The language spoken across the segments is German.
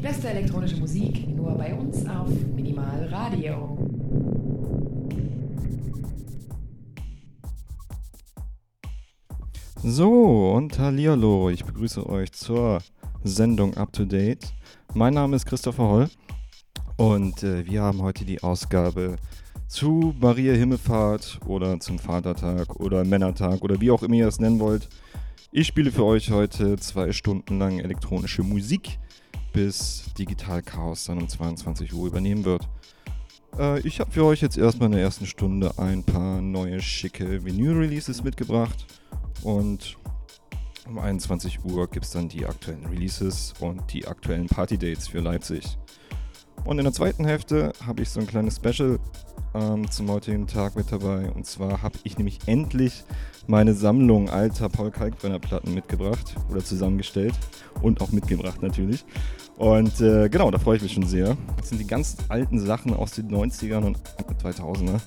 Die beste elektronische Musik nur bei uns auf Minimal Radio. So, und hallihallo, ich begrüße euch zur Sendung Up to Date. Mein Name ist Christopher Holl und äh, wir haben heute die Ausgabe zu Maria Himmelfahrt oder zum Vatertag oder Männertag oder wie auch immer ihr es nennen wollt. Ich spiele für euch heute zwei Stunden lang elektronische Musik, bis Digital Chaos dann um 22 Uhr übernehmen wird. Äh, ich habe für euch jetzt erstmal in der ersten Stunde ein paar neue schicke Vinyl-Releases mitgebracht und um 21 Uhr gibt es dann die aktuellen Releases und die aktuellen Party-Dates für Leipzig. Und in der zweiten Hälfte habe ich so ein kleines Special ähm, zum heutigen Tag mit dabei. Und zwar habe ich nämlich endlich meine Sammlung alter Paul Kalkbrenner Platten mitgebracht oder zusammengestellt und auch mitgebracht natürlich. Und äh, genau, da freue ich mich schon sehr. Das sind die ganz alten Sachen aus den 90ern und 2000er.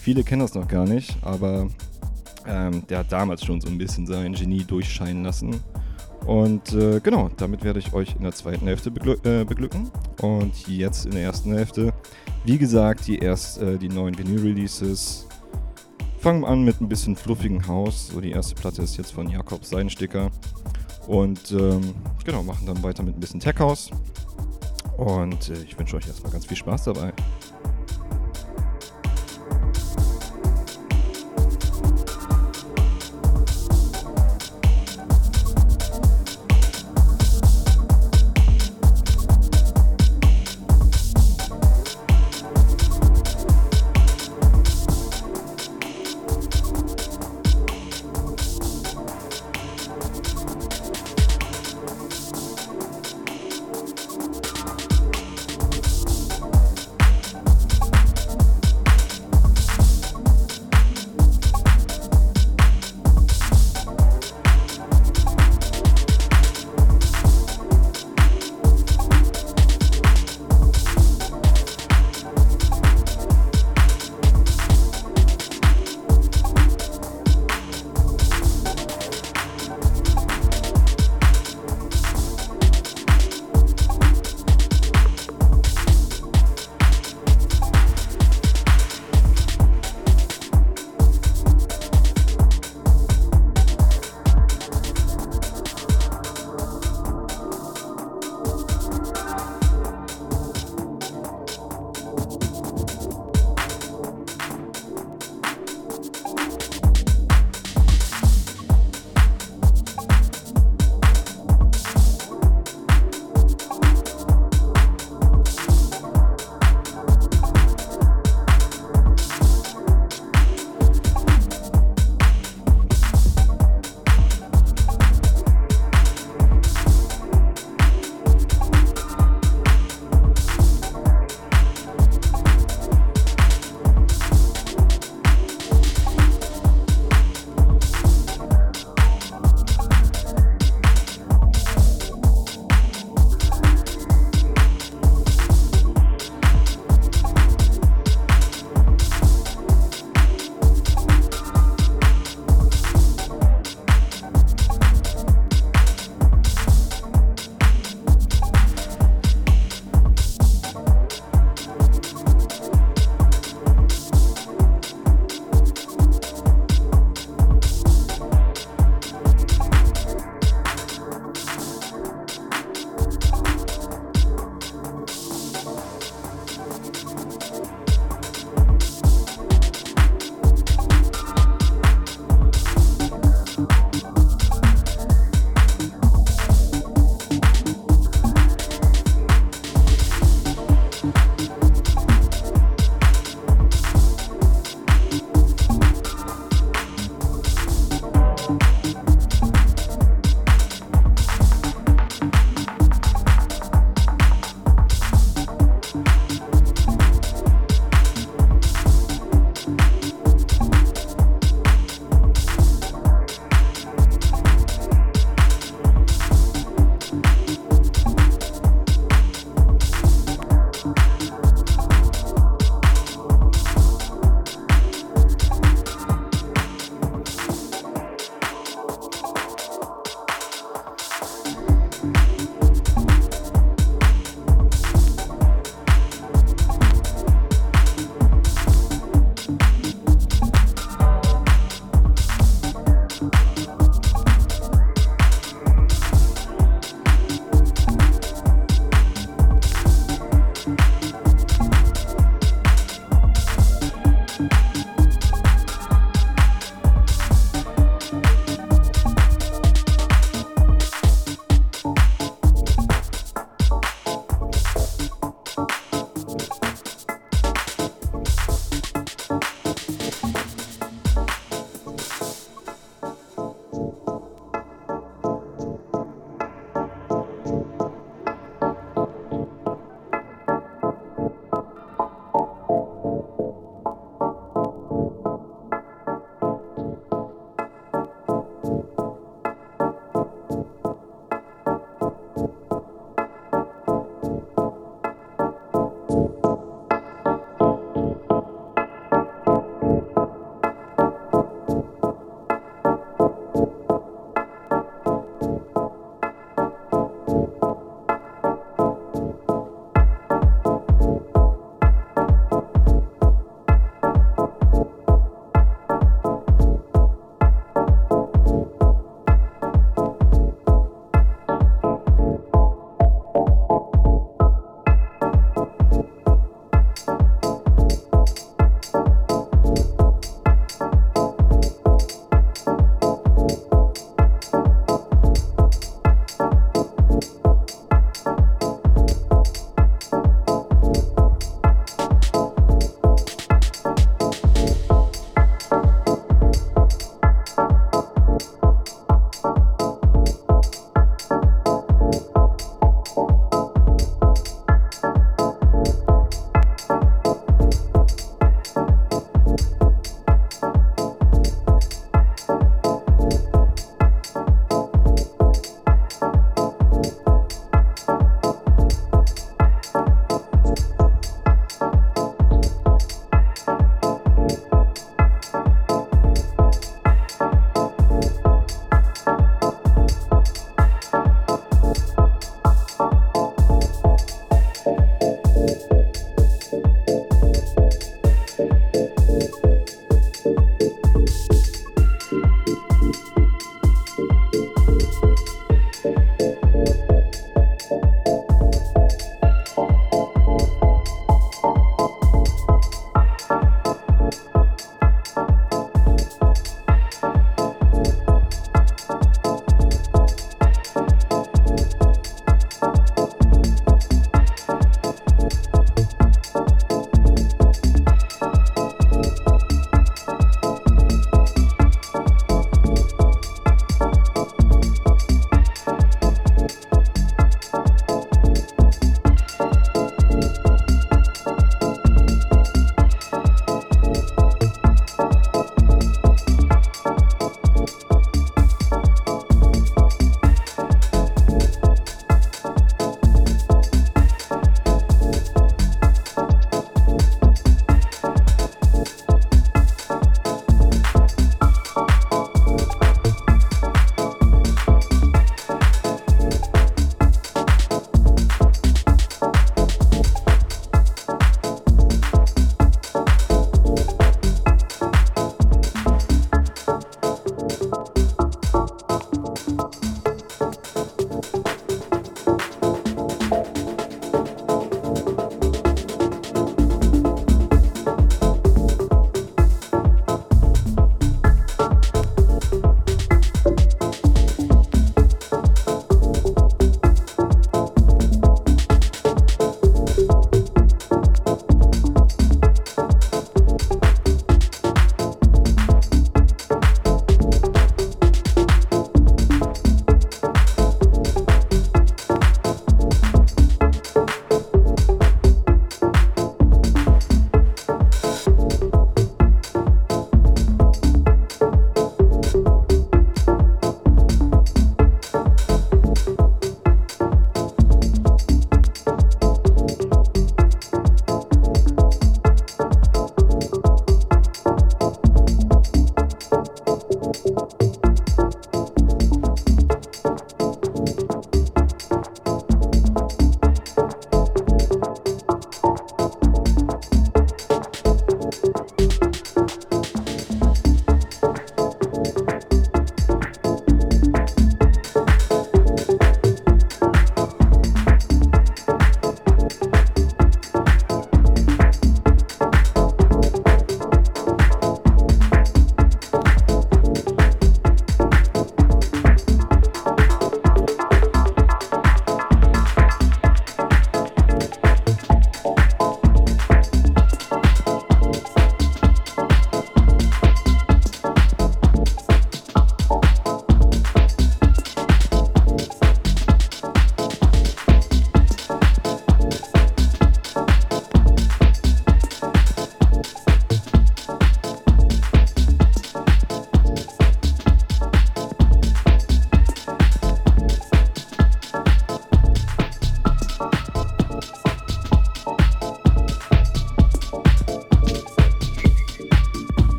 Viele kennen das noch gar nicht, aber ähm, der hat damals schon so ein bisschen sein Genie durchscheinen lassen. Und äh, genau, damit werde ich euch in der zweiten Hälfte beglü äh, beglücken. Und jetzt in der ersten Hälfte, wie gesagt, die, erst, äh, die neuen Vinyl-Releases. Fangen wir an mit ein bisschen fluffigen Haus. So, die erste Platte ist jetzt von Jakob Seidensticker. Und ähm, genau, machen dann weiter mit ein bisschen Tech House. Und äh, ich wünsche euch erstmal ganz viel Spaß dabei.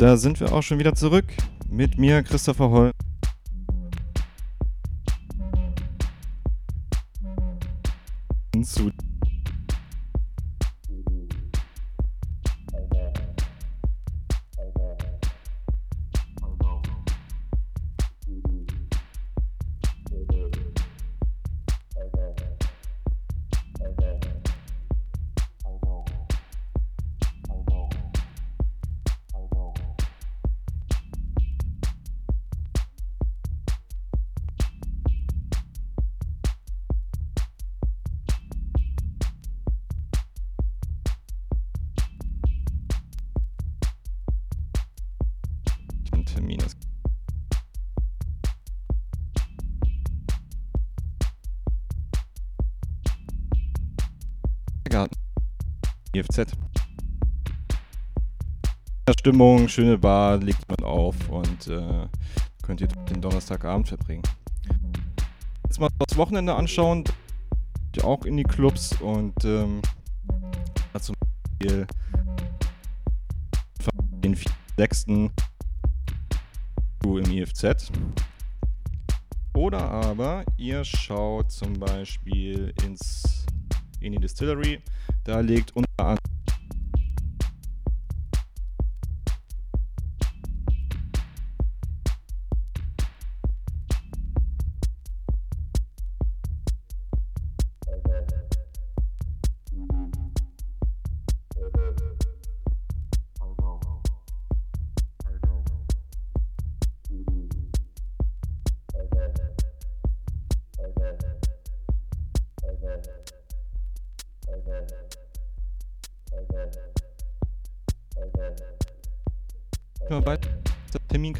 Da sind wir auch schon wieder zurück mit mir, Christopher Holl. IFZ. Stimmung, schöne Bar, legt man auf und äh, könnt ihr den Donnerstagabend verbringen. Jetzt mal das Wochenende anschauen, auch in die Clubs und ähm, zum Beispiel den 6 im IFZ. Oder aber ihr schaut zum Beispiel ins, in die Distillery. Da liegt unter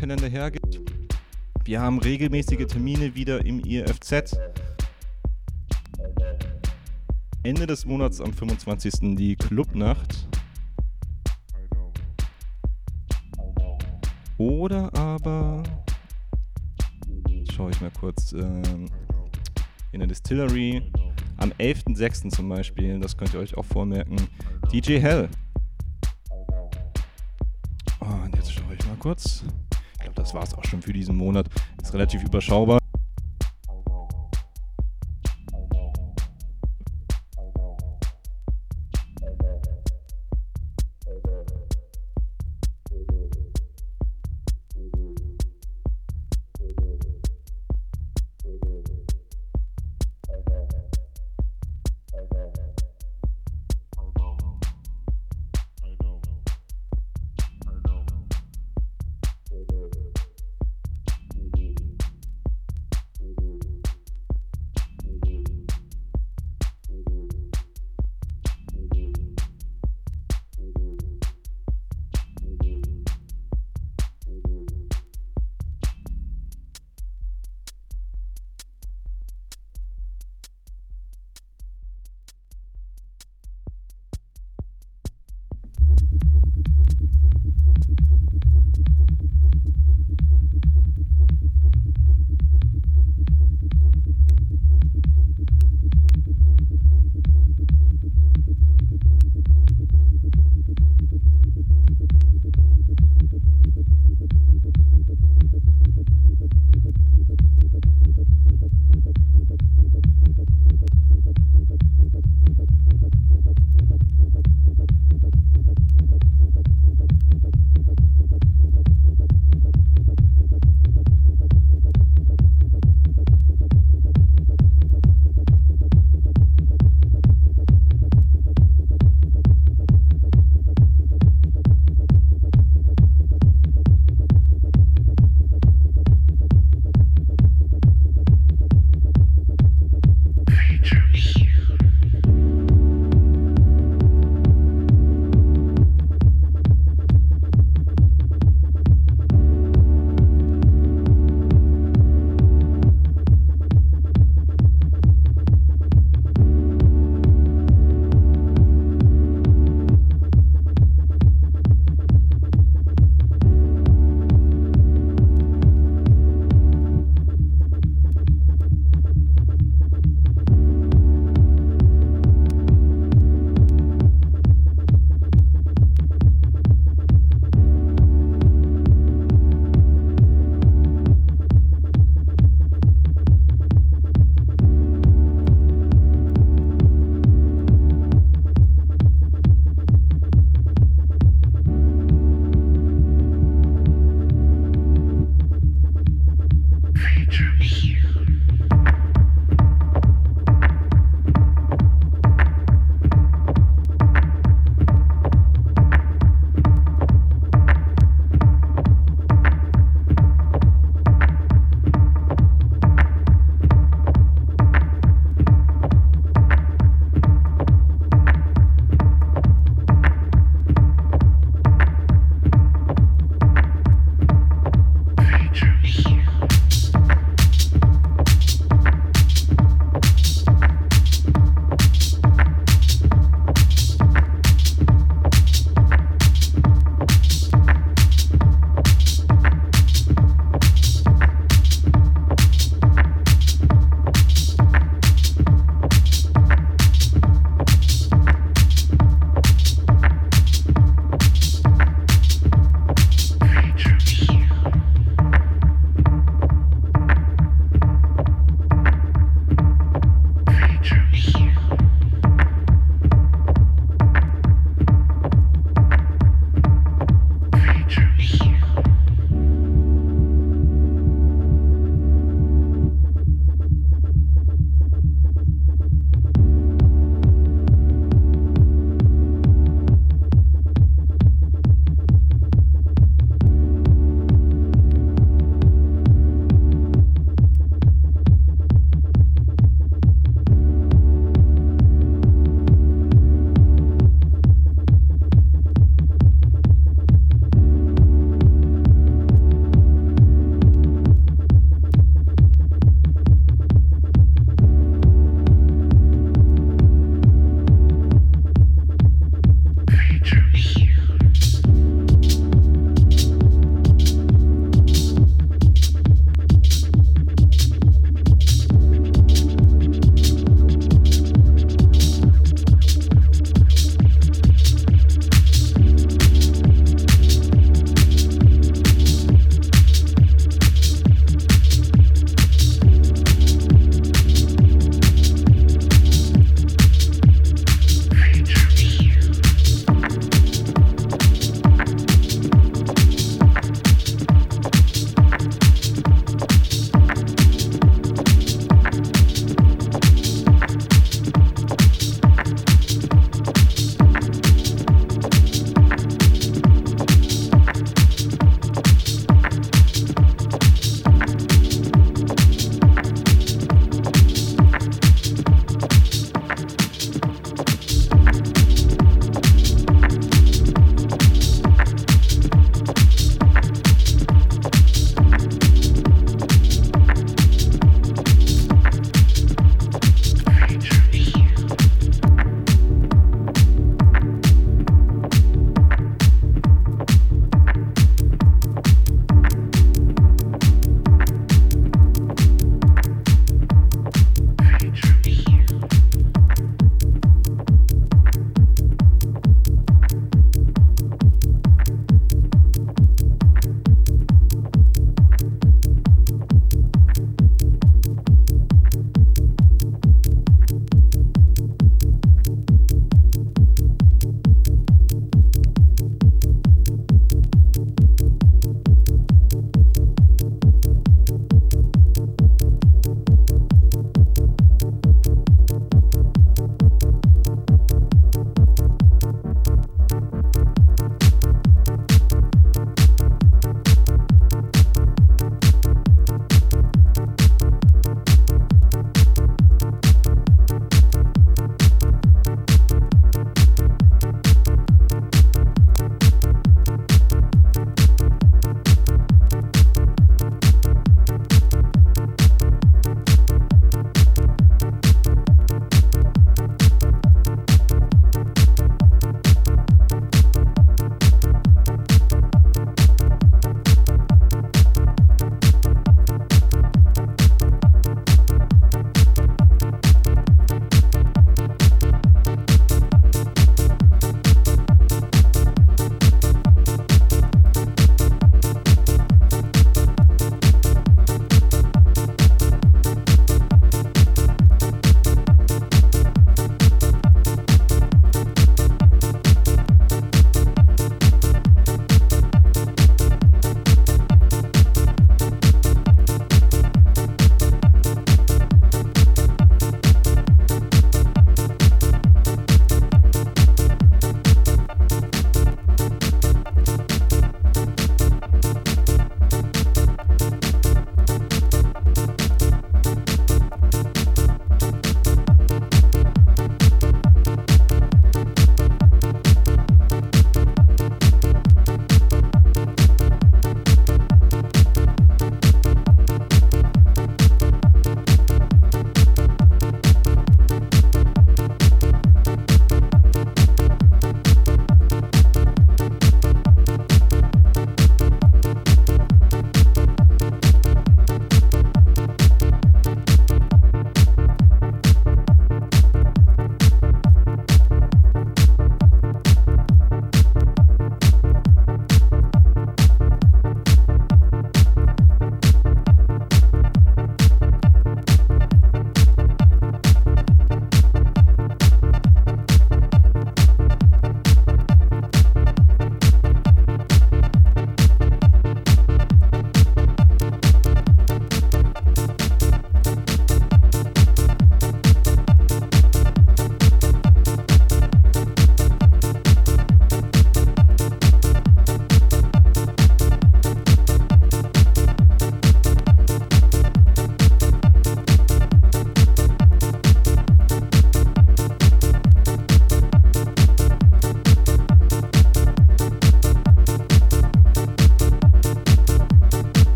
Terminkalender hergibt. Wir haben regelmäßige Termine wieder im IFZ. Ende des Monats am 25. die Clubnacht. Oder aber schaue ich mal kurz ähm, in der Distillery am 11.06. zum Beispiel, das könnt ihr euch auch vormerken, DJ Hell. Und jetzt schaue ich mal kurz. Das war es auch schon für diesen Monat. Ist relativ überschaubar.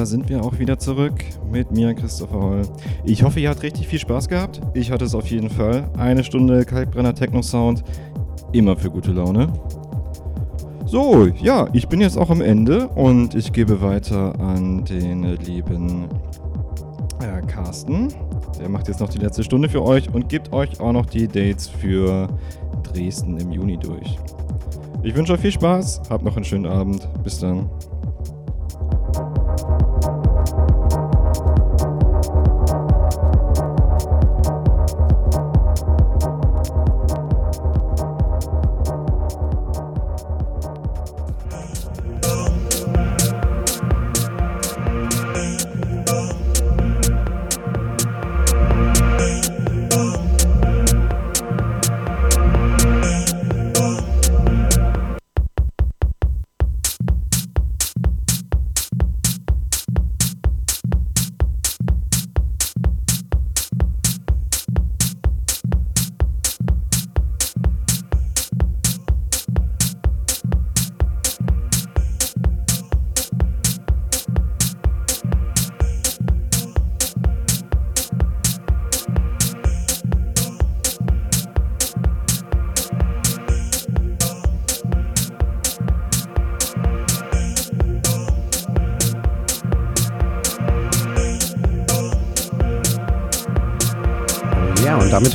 Da sind wir auch wieder zurück mit mir, Christopher Holl. Ich hoffe, ihr habt richtig viel Spaß gehabt. Ich hatte es auf jeden Fall. Eine Stunde Kalkbrenner Techno Sound, immer für gute Laune. So, ja, ich bin jetzt auch am Ende und ich gebe weiter an den lieben äh, Carsten. Der macht jetzt noch die letzte Stunde für euch und gibt euch auch noch die Dates für Dresden im Juni durch. Ich wünsche euch viel Spaß, habt noch einen schönen Abend. Bis dann.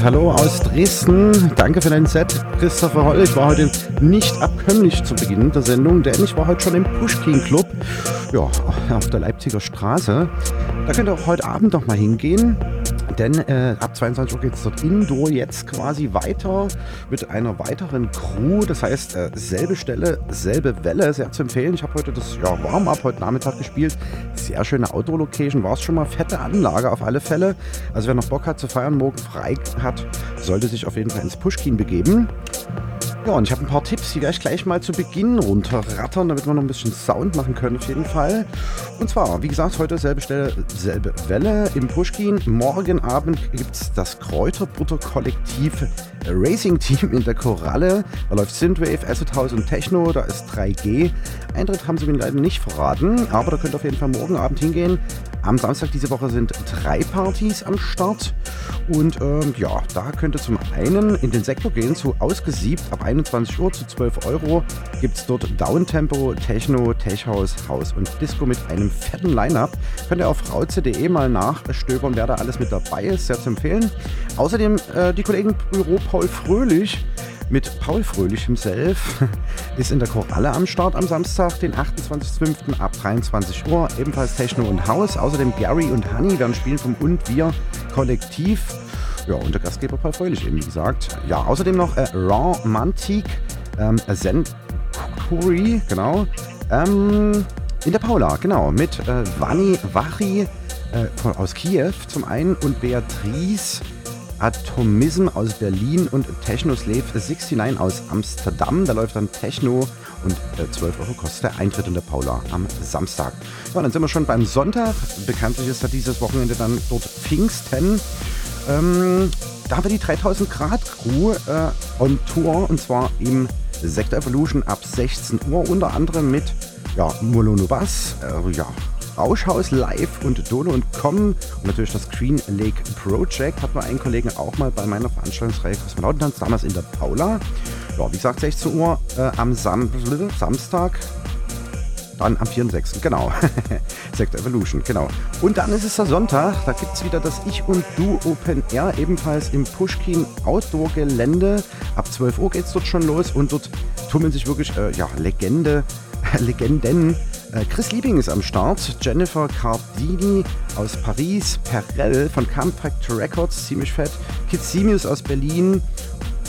Hallo aus Dresden. Danke für dein Set, Christopher Holl. Ich war heute nicht abkömmlich zu Beginn der Sendung, denn ich war heute schon im Pushkin Club, ja, auf der Leipziger Straße. Da könnt ihr auch heute Abend noch mal hingehen. Denn äh, ab 22 Uhr geht es dort indoor jetzt quasi weiter mit einer weiteren Crew. Das heißt, äh, selbe Stelle, selbe Welle, sehr zu empfehlen. Ich habe heute das ja, Warm-up heute Nachmittag gespielt. Sehr schöne Outdoor-Location, war es schon mal fette Anlage auf alle Fälle. Also wer noch Bock hat zu feiern, morgen frei hat, sollte sich auf jeden Fall ins Pushkin begeben. Ja, und ich habe ein paar Tipps, die gleich gleich mal zu Beginn runterrattern, damit wir noch ein bisschen Sound machen können auf jeden Fall. Und zwar, wie gesagt, heute selbe Stelle, selbe Welle im Pushkin. Morgen Abend gibt es das Kräuterbutter Kollektiv Racing Team in der Koralle. Da läuft Synthwave, Acid House und Techno, da ist 3G. Eintritt haben sie mir leider nicht verraten, aber da könnt ihr auf jeden Fall morgen Abend hingehen. Am Samstag diese Woche sind drei Partys am Start. Und ähm, ja, da könnt ihr zum einen in den Sektor gehen, zu ausgesiebt ab 21 Uhr zu 12 Euro. Gibt es dort Downtempo, Techno, Tech House, House und Disco mit einem fetten Line-Up. Könnt ihr auf rauze.de mal nachstöbern, wer da alles mit dabei ist. Sehr zu empfehlen. Außerdem äh, die Kollegen Büro Paul Fröhlich mit Paul Fröhlich himself ist in der Koralle am Start am Samstag, den 28.05. ab 23 Uhr. Ebenfalls Techno und House. Außerdem Gary und Honey werden spielen vom Und Wir Kollektiv. Ja, und der Gastgeber Paul Fröhlich eben, wie gesagt. Ja, außerdem noch äh, Raw Mantik, ähm, Zen Kuri, genau. Ähm, in der Paula, genau, mit äh, Vani Wachi äh, aus Kiew zum einen und Beatrice Atomism aus Berlin und Technoslave 69 aus Amsterdam. Da läuft dann Techno und äh, 12 Euro kostet der Eintritt in der Paula am Samstag. Ja, dann sind wir schon beim Sonntag. Bekanntlich ist da dieses Wochenende dann dort Pfingsten. Ähm, da haben wir die 3000 Grad Crew äh, on Tour und zwar im Sector Evolution ab 16 Uhr, unter anderem mit ja, Molono Bass, äh, ja, Rauschhaus Live und Dono und Com und natürlich das Green Lake Project. Hatten wir einen Kollegen auch mal bei meiner Veranstaltungsreihe Kosmonautentanz, damals in der Paula. Ja, wie gesagt, 16 Uhr äh, am Sam Samstag. Dann am 4.6. Genau. Sector Evolution, genau. Und dann ist es der Sonntag. Da gibt es wieder das Ich und Du Open Air, ebenfalls im Pushkin Outdoor Gelände. Ab 12 Uhr geht es dort schon los und dort tummeln sich wirklich äh, ja, Legende, Legenden Chris Liebing ist am Start, Jennifer Cardini aus Paris, Perel von Compact Records, ziemlich fett, Kid Simius aus Berlin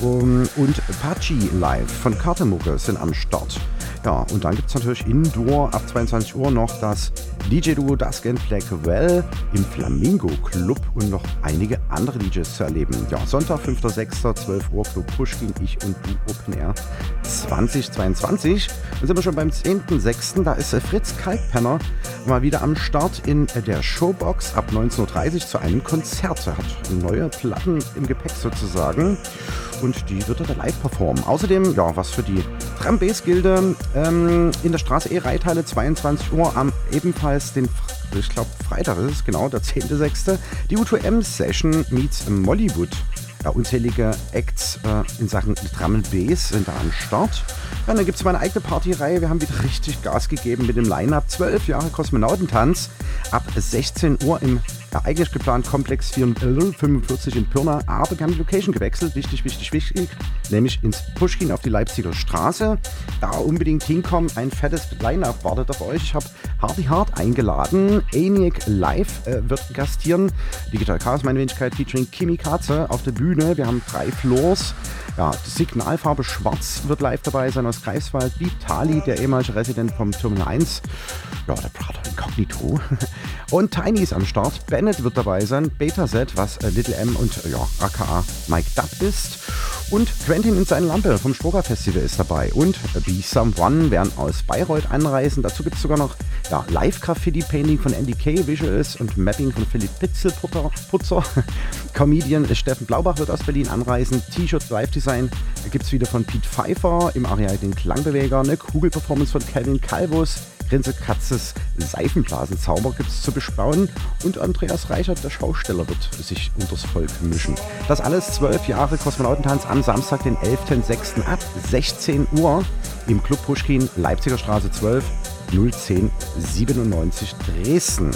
um, und Pachi Live von Kartemucke sind am Start. Ja, und dann gibt es natürlich Indoor ab 22 Uhr noch das DJ-Duo Dusk and Blackwell im Flamingo Club und noch einige andere DJs zu erleben. Ja, Sonntag, 5.6., 12 Uhr, Club Pushkin, ich und du Open Air 2022. Dann sind wir schon beim 10.6., da ist Fritz Kalkpenner mal wieder am Start in der Showbox ab 19.30 Uhr zu einem Konzert. Er hat neue Platten im Gepäck sozusagen und die wird er live performen. Außerdem, ja, was für die Drum Bass Gilde ähm, in der Straße E-Reithalle 22 Uhr am ebenfalls den ich glaube Freitag ist es genau, der 10.6. Die U2M-Session meets Mollywood. Ja, unzählige Acts äh, in Sachen Drum Bass sind da am Start. Ja, dann gibt es meine eigene Partyreihe. Wir haben wieder richtig Gas gegeben mit dem Line-Up. 12 Jahre Kosmonautentanz. Ab 16 Uhr im ja, eigentlich geplant Komplex 45 in Pirna, aber wir haben die Location gewechselt. Wichtig, wichtig, wichtig. Nämlich ins Pushkin auf die Leipziger Straße. Da unbedingt hinkommen. Ein fettes Line-Up wartet auf euch. Ich habe Hardy Hard eingeladen. ENIAC Live äh, wird gastieren. Digital Chaos, meine Wenigkeit, featuring Kimi Katze auf der Bühne. Wir haben drei Floors. Ja, die Signalfarbe Schwarz wird live dabei sein aus Greifswald. Vitali, der ehemalige Resident vom Terminal 1. Ja, der Brother Incognito. Und Tiny ist am Start. Bennett wird dabei sein. Beta-Set, was äh, Little M und äh, ja, aka Mike Dubb ist. Und Quentin und seine Lampe vom Stroger Festival ist dabei. Und Be Someone werden aus Bayreuth anreisen. Dazu gibt es sogar noch ja, Live-Graffiti-Painting von Andy K. Visuals und Mapping von Philipp Pitzelputzer. Comedian Steffen Blaubach wird aus Berlin anreisen. T-Shirt Live-Design gibt es wieder von Pete Pfeiffer. Im Areal den Klangbeweger. Eine Kugelperformance von Kevin Calvus. Grinse Katzes Seifenblasenzauber gibt es zu bespauen und Andreas Reichert, der Schausteller, wird sich unters Volk mischen. Das alles zwölf Jahre Kosmonautentanz am Samstag, den 11.06. ab 16 Uhr im Club Puschkin, Leipziger Straße 12, 01097 Dresden.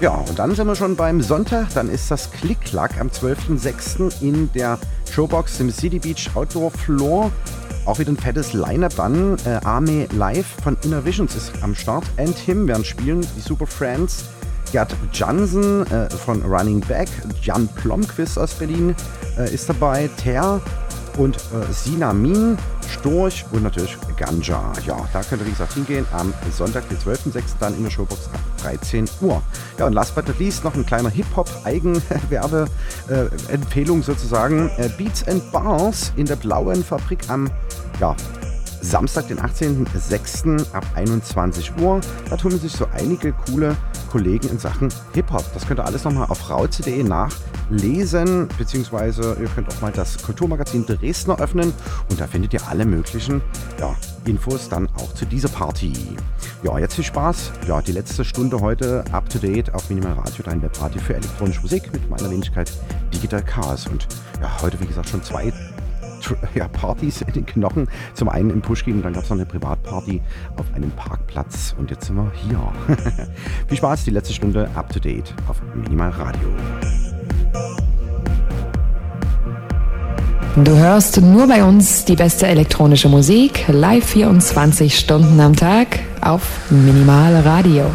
Ja, und dann sind wir schon beim Sonntag. Dann ist das Klick-Klack am 12.06. in der Showbox im City Beach Outdoor Floor. Auch wieder ein fettes Line-Up dann. Äh, Arme Live von Inner Visions ist am Start. And Him werden spielen, die Super Friends. Gerd Jansen äh, von Running Back. Jan Plomquist aus Berlin äh, ist dabei. Ter und äh, Sinamin, Storch und natürlich Ganja. Ja, da könnt ihr wie gesagt hingehen am Sonntag, den 12.06. dann in der Showbox ab 13 Uhr. Ja, und last but not least noch ein kleiner Hip-Hop-Eigenwerbe-Empfehlung sozusagen. Äh, Beats and Bars in der Blauen Fabrik am ja, Samstag, den 18.06. ab 21 Uhr. Da tun sich so einige coole Kollegen in Sachen Hip-Hop. Das könnt ihr alles nochmal auf rauze.de nachlesen, beziehungsweise ihr könnt auch mal das Kulturmagazin Dresdner öffnen und da findet ihr alle möglichen ja, Infos dann auch zu dieser Party. Ja, jetzt viel Spaß. Ja, die letzte Stunde heute up to date auf Minimal Radio, dein Webparty für elektronische Musik mit meiner Wenigkeit Digital Chaos. Und ja, heute, wie gesagt, schon zwei ja, Partys in den Knochen. Zum einen im Pushkin und dann gab es noch eine Privatparty auf einem Parkplatz. Und jetzt sind wir hier. Viel Spaß, die letzte Stunde up to date auf Minimal Radio. Du hörst nur bei uns die beste elektronische Musik, live 24 Stunden am Tag auf Minimal Radio.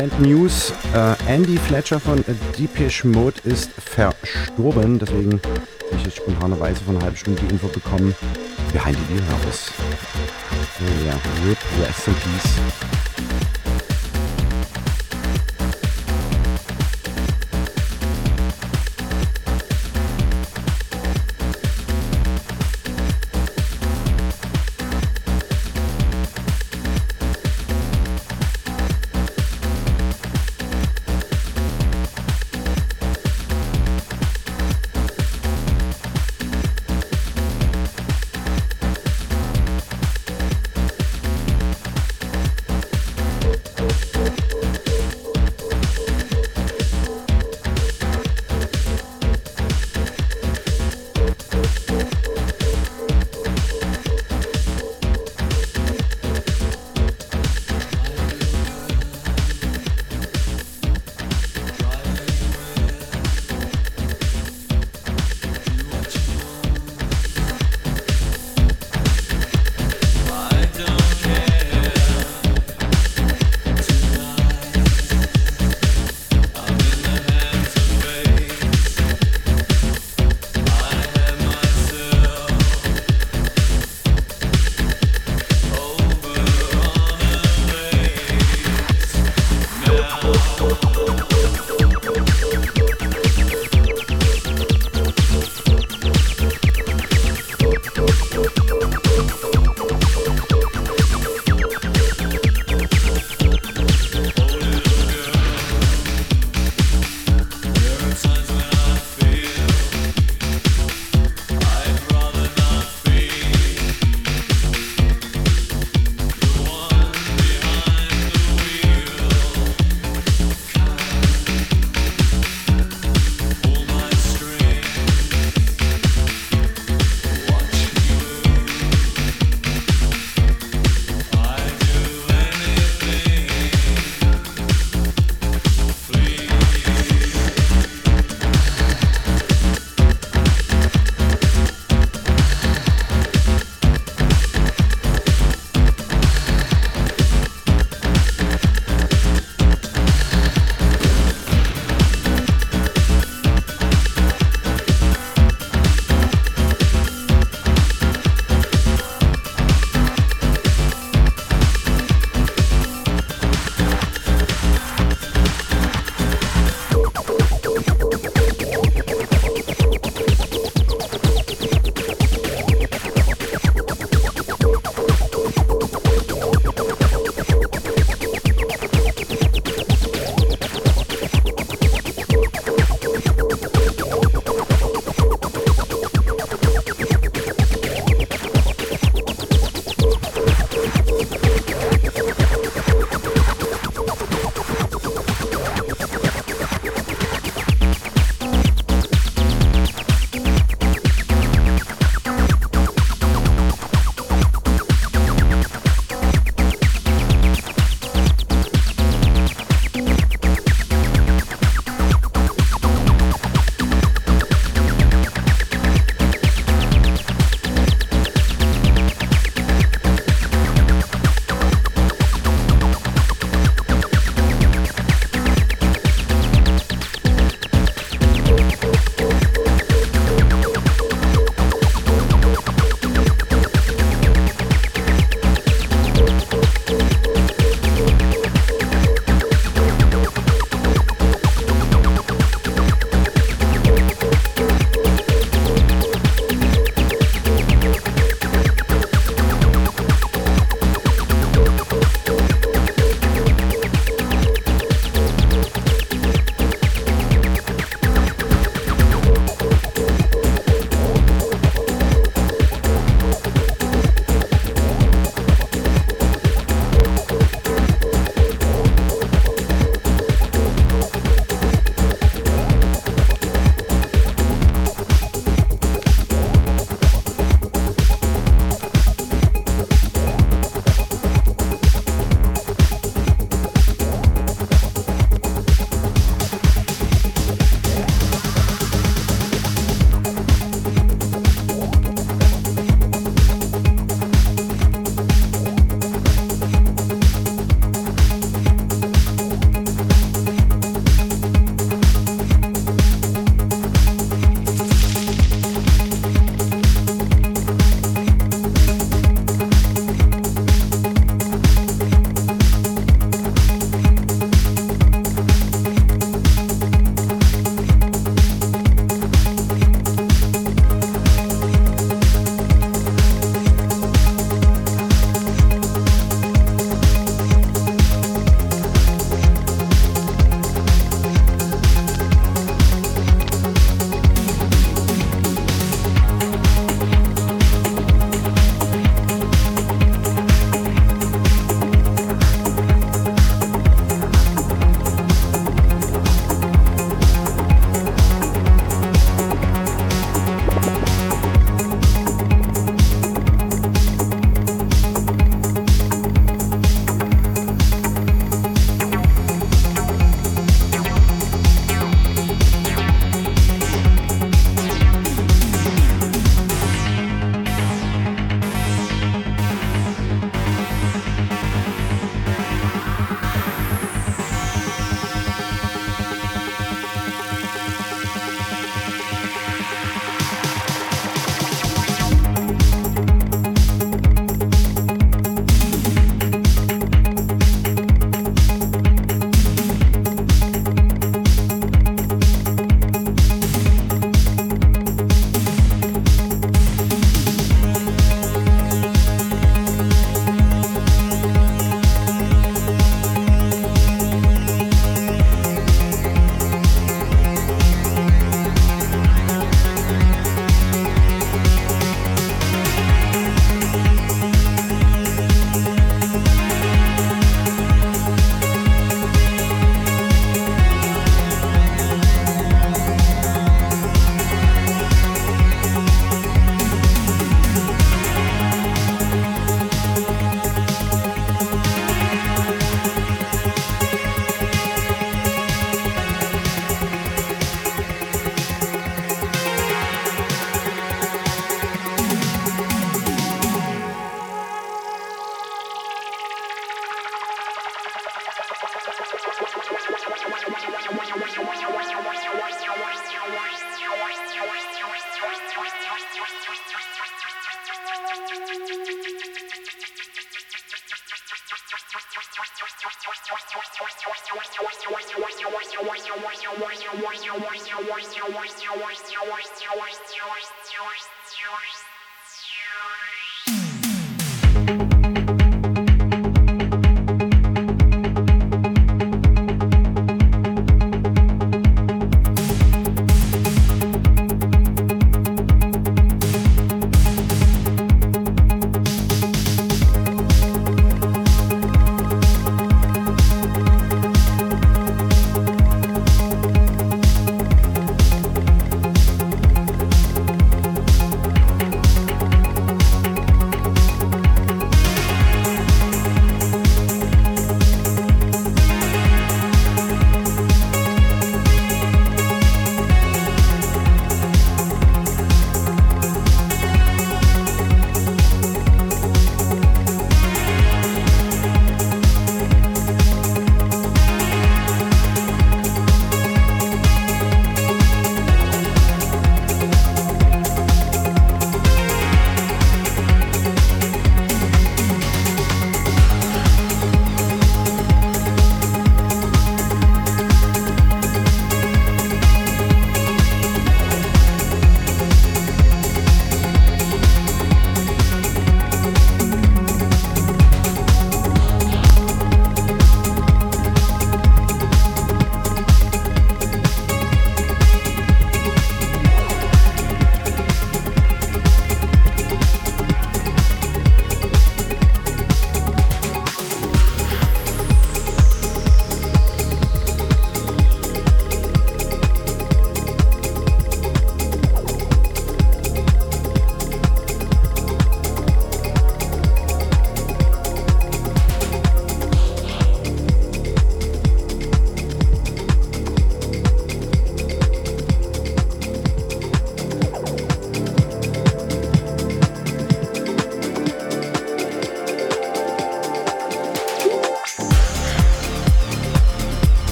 Brand News. Äh, Andy Fletcher von Deepish Mode ist verstorben. Deswegen habe ich jetzt spontanerweise von einer halben Stunde die Info bekommen. Behind the Wheelhouse. Oh ja, RIP, Rest in Peace.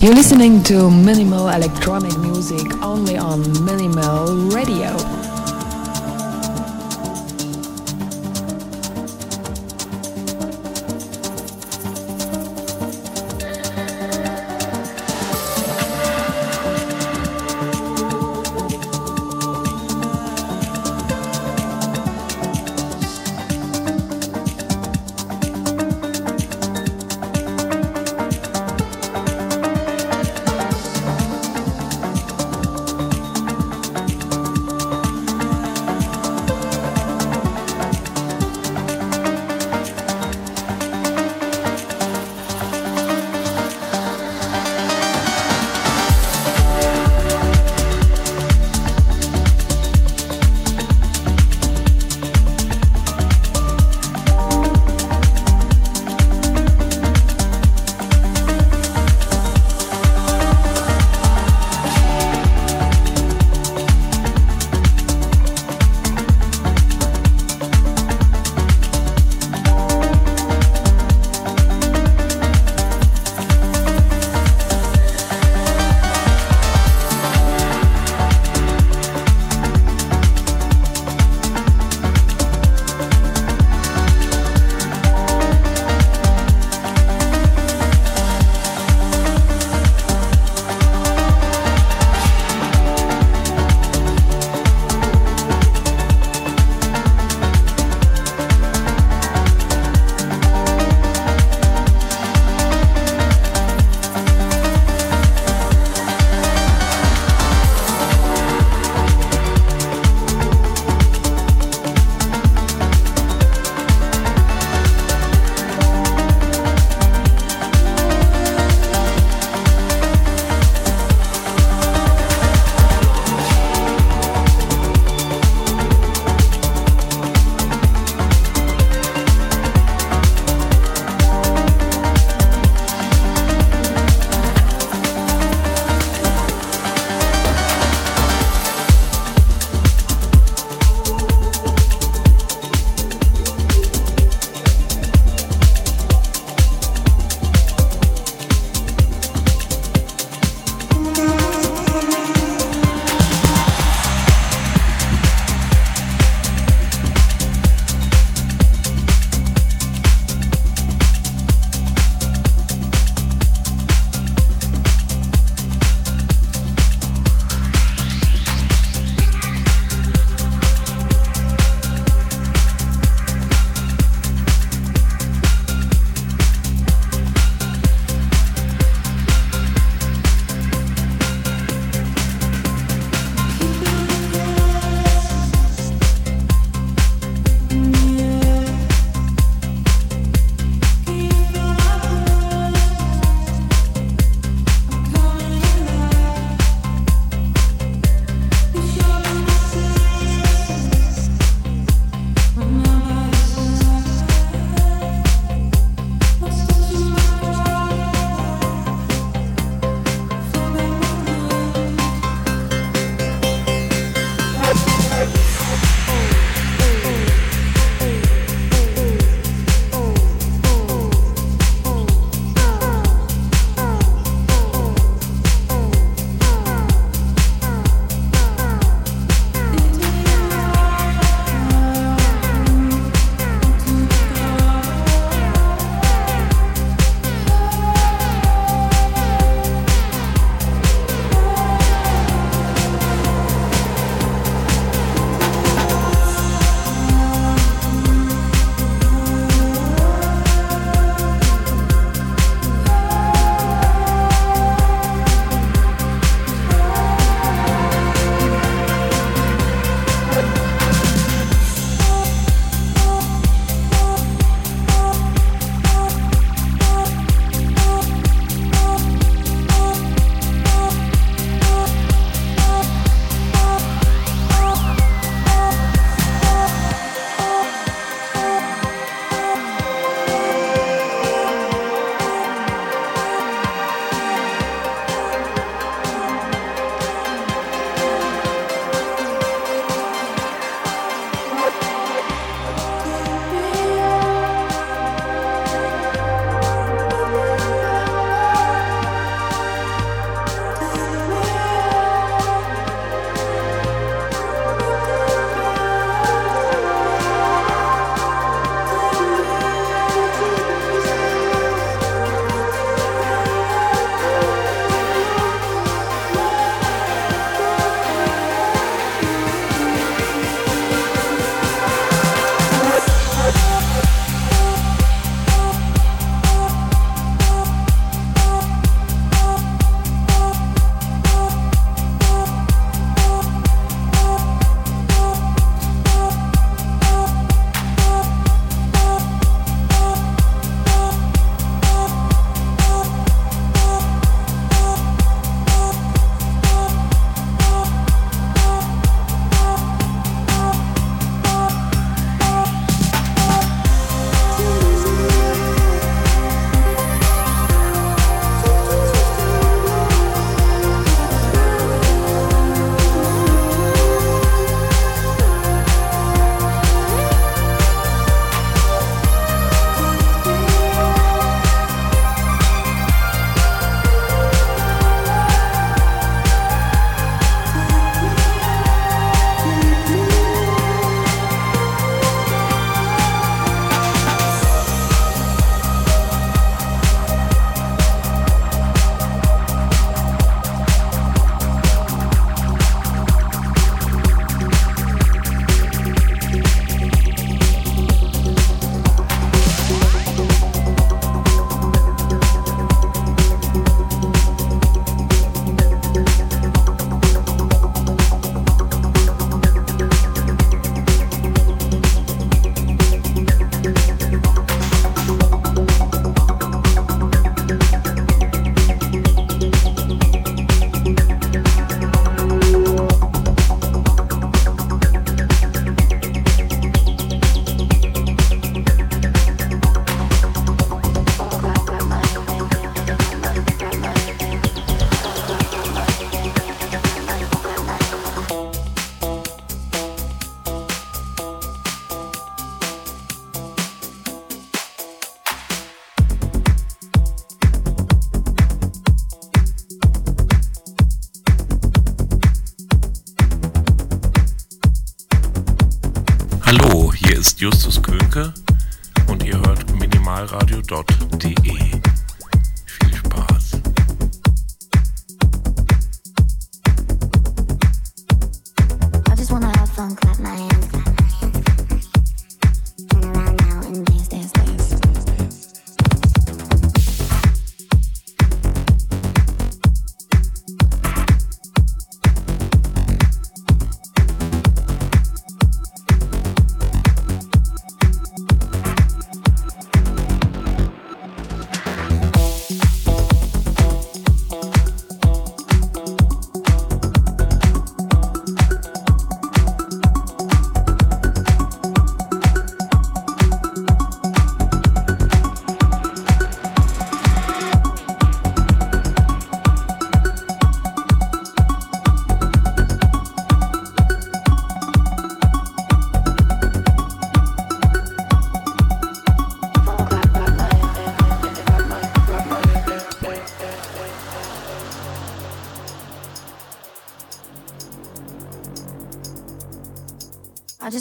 You're listening to minimal electronic music only on Minimal Radio.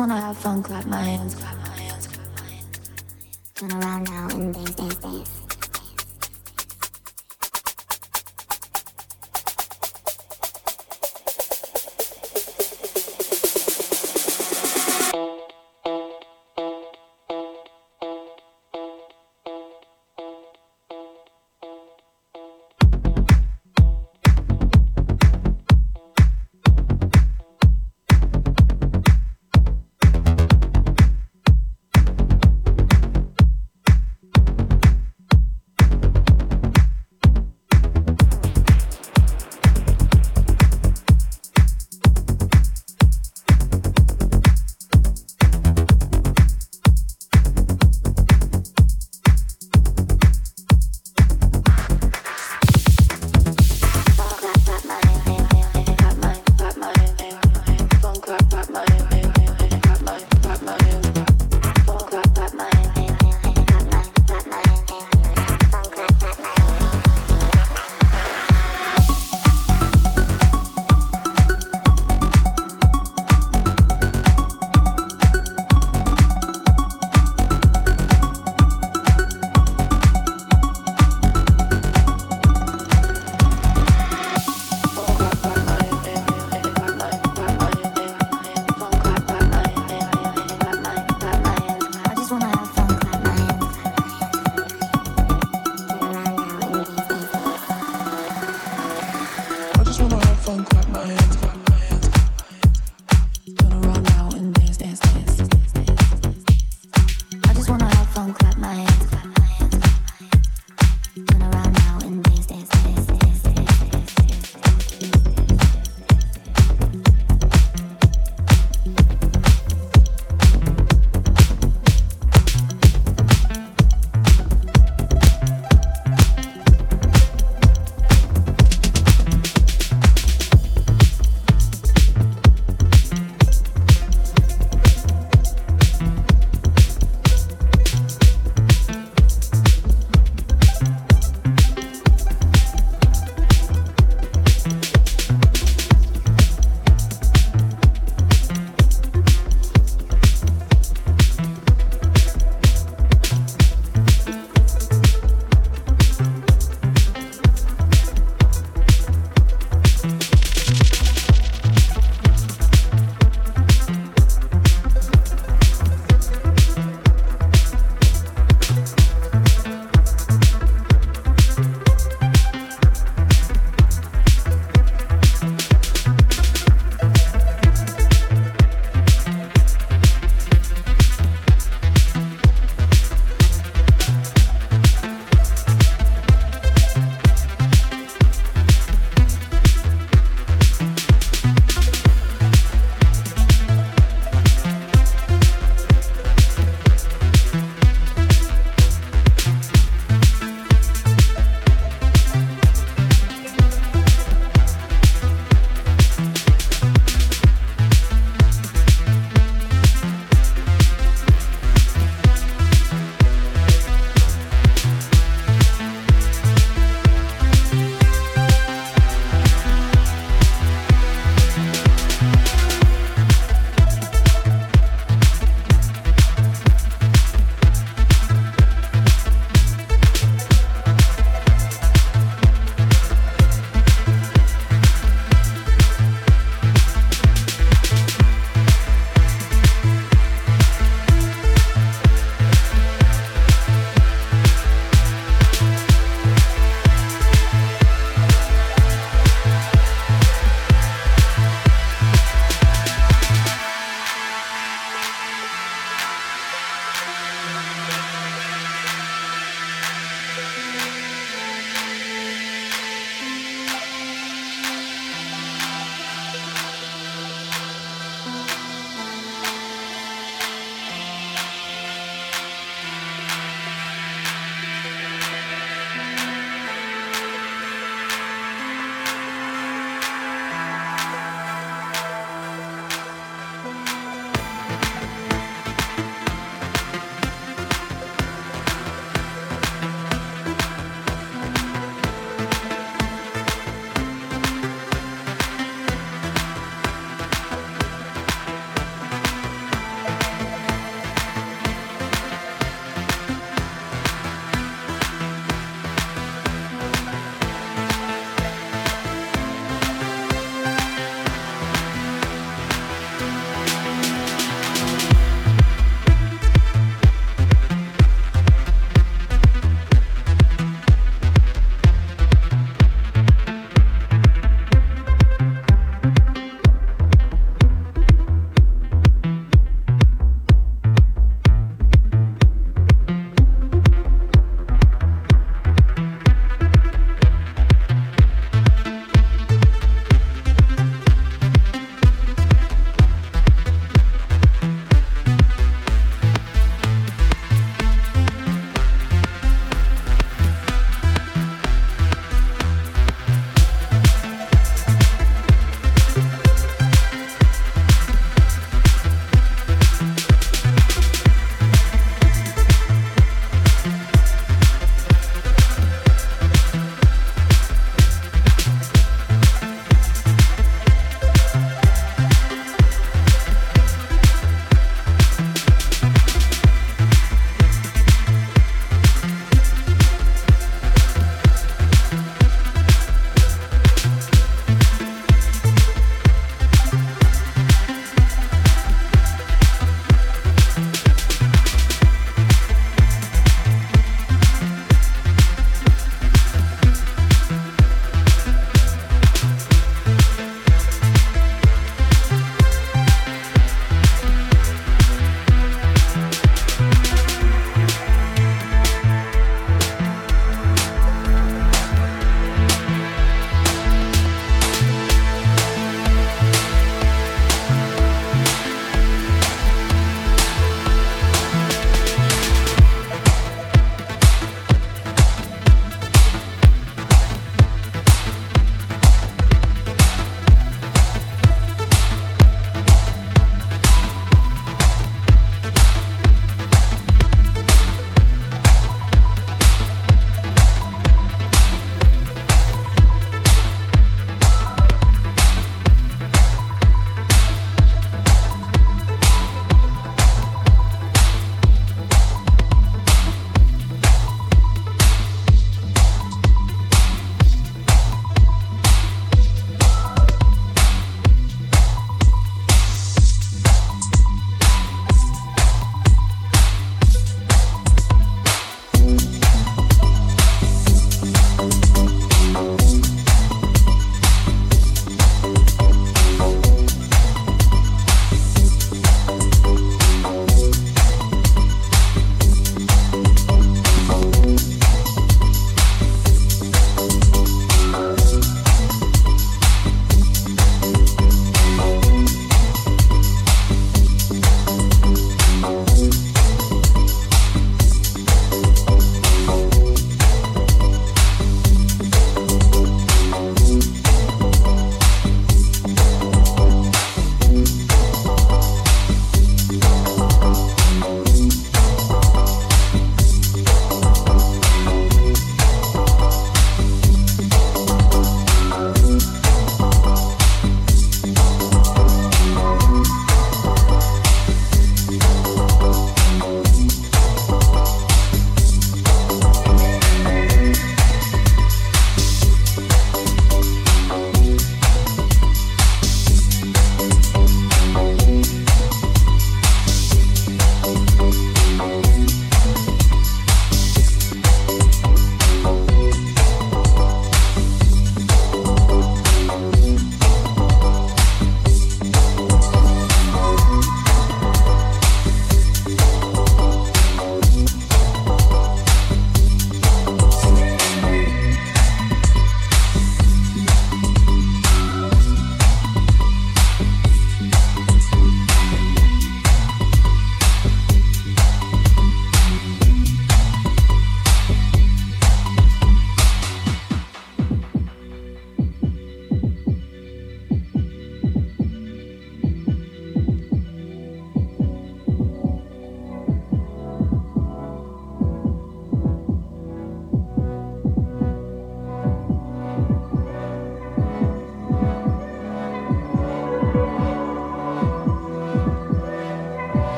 when I have fun. clap my hands.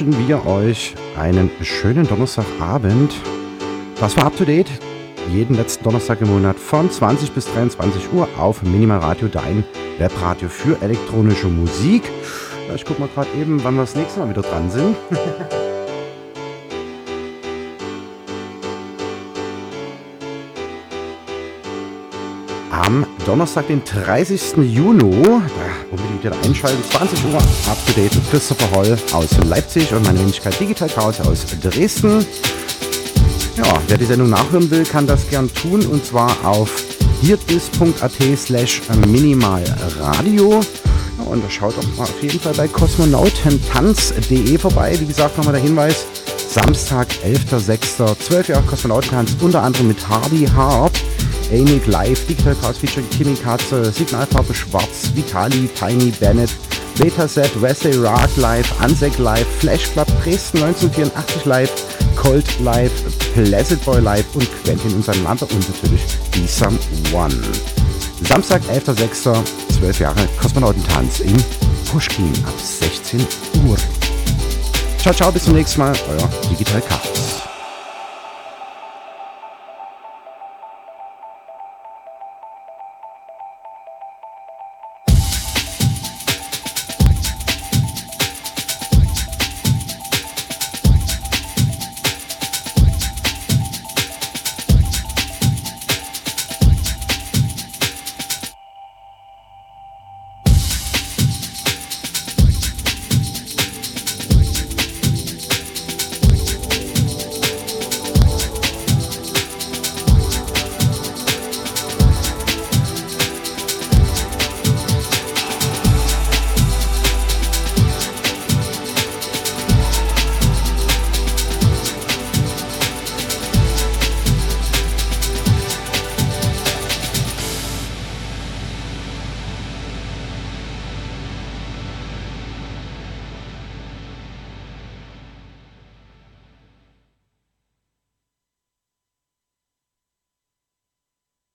Wünschen wir euch einen schönen Donnerstagabend. Das war Up to Date. Jeden letzten Donnerstag im Monat von 20 bis 23 Uhr auf Minimal Radio, dein Webradio für elektronische Musik. Ich guck mal gerade eben, wann wir das nächste Mal wieder dran sind. am Donnerstag, den 30. Juni. Unbedingt wieder einschalten. 20 Uhr up to date mit Christopher Holl aus Leipzig und meine Wenigkeit Digital Chaos aus Dresden. Ja, wer die Sendung nachhören will, kann das gern tun und zwar auf hirdis.at slash minimalradio. Ja, und schaut auch mal auf jeden Fall bei kosmonautentanz.de vorbei. Wie gesagt, nochmal der Hinweis. Samstag, 11.06. 12 Jahre Kosmonautentanz, unter anderem mit Hardy Hart. Ainig Live, Digital Chaos featuring Kimi Katze, Signalfarbe Schwarz, Vitali, Tiny Bennett, Betaset, Wesley Rock Live, Ansek Live, Flash Club Dresden 1984 Live, Cold Live, Pleasant Boy Live und Quentin und sein Lampe und natürlich die Some One. Samstag, 11.06., 12 Jahre Kosmonautentanz in Pushkin ab 16 Uhr. Ciao, ciao, bis zum nächsten Mal, euer Digital Chaos.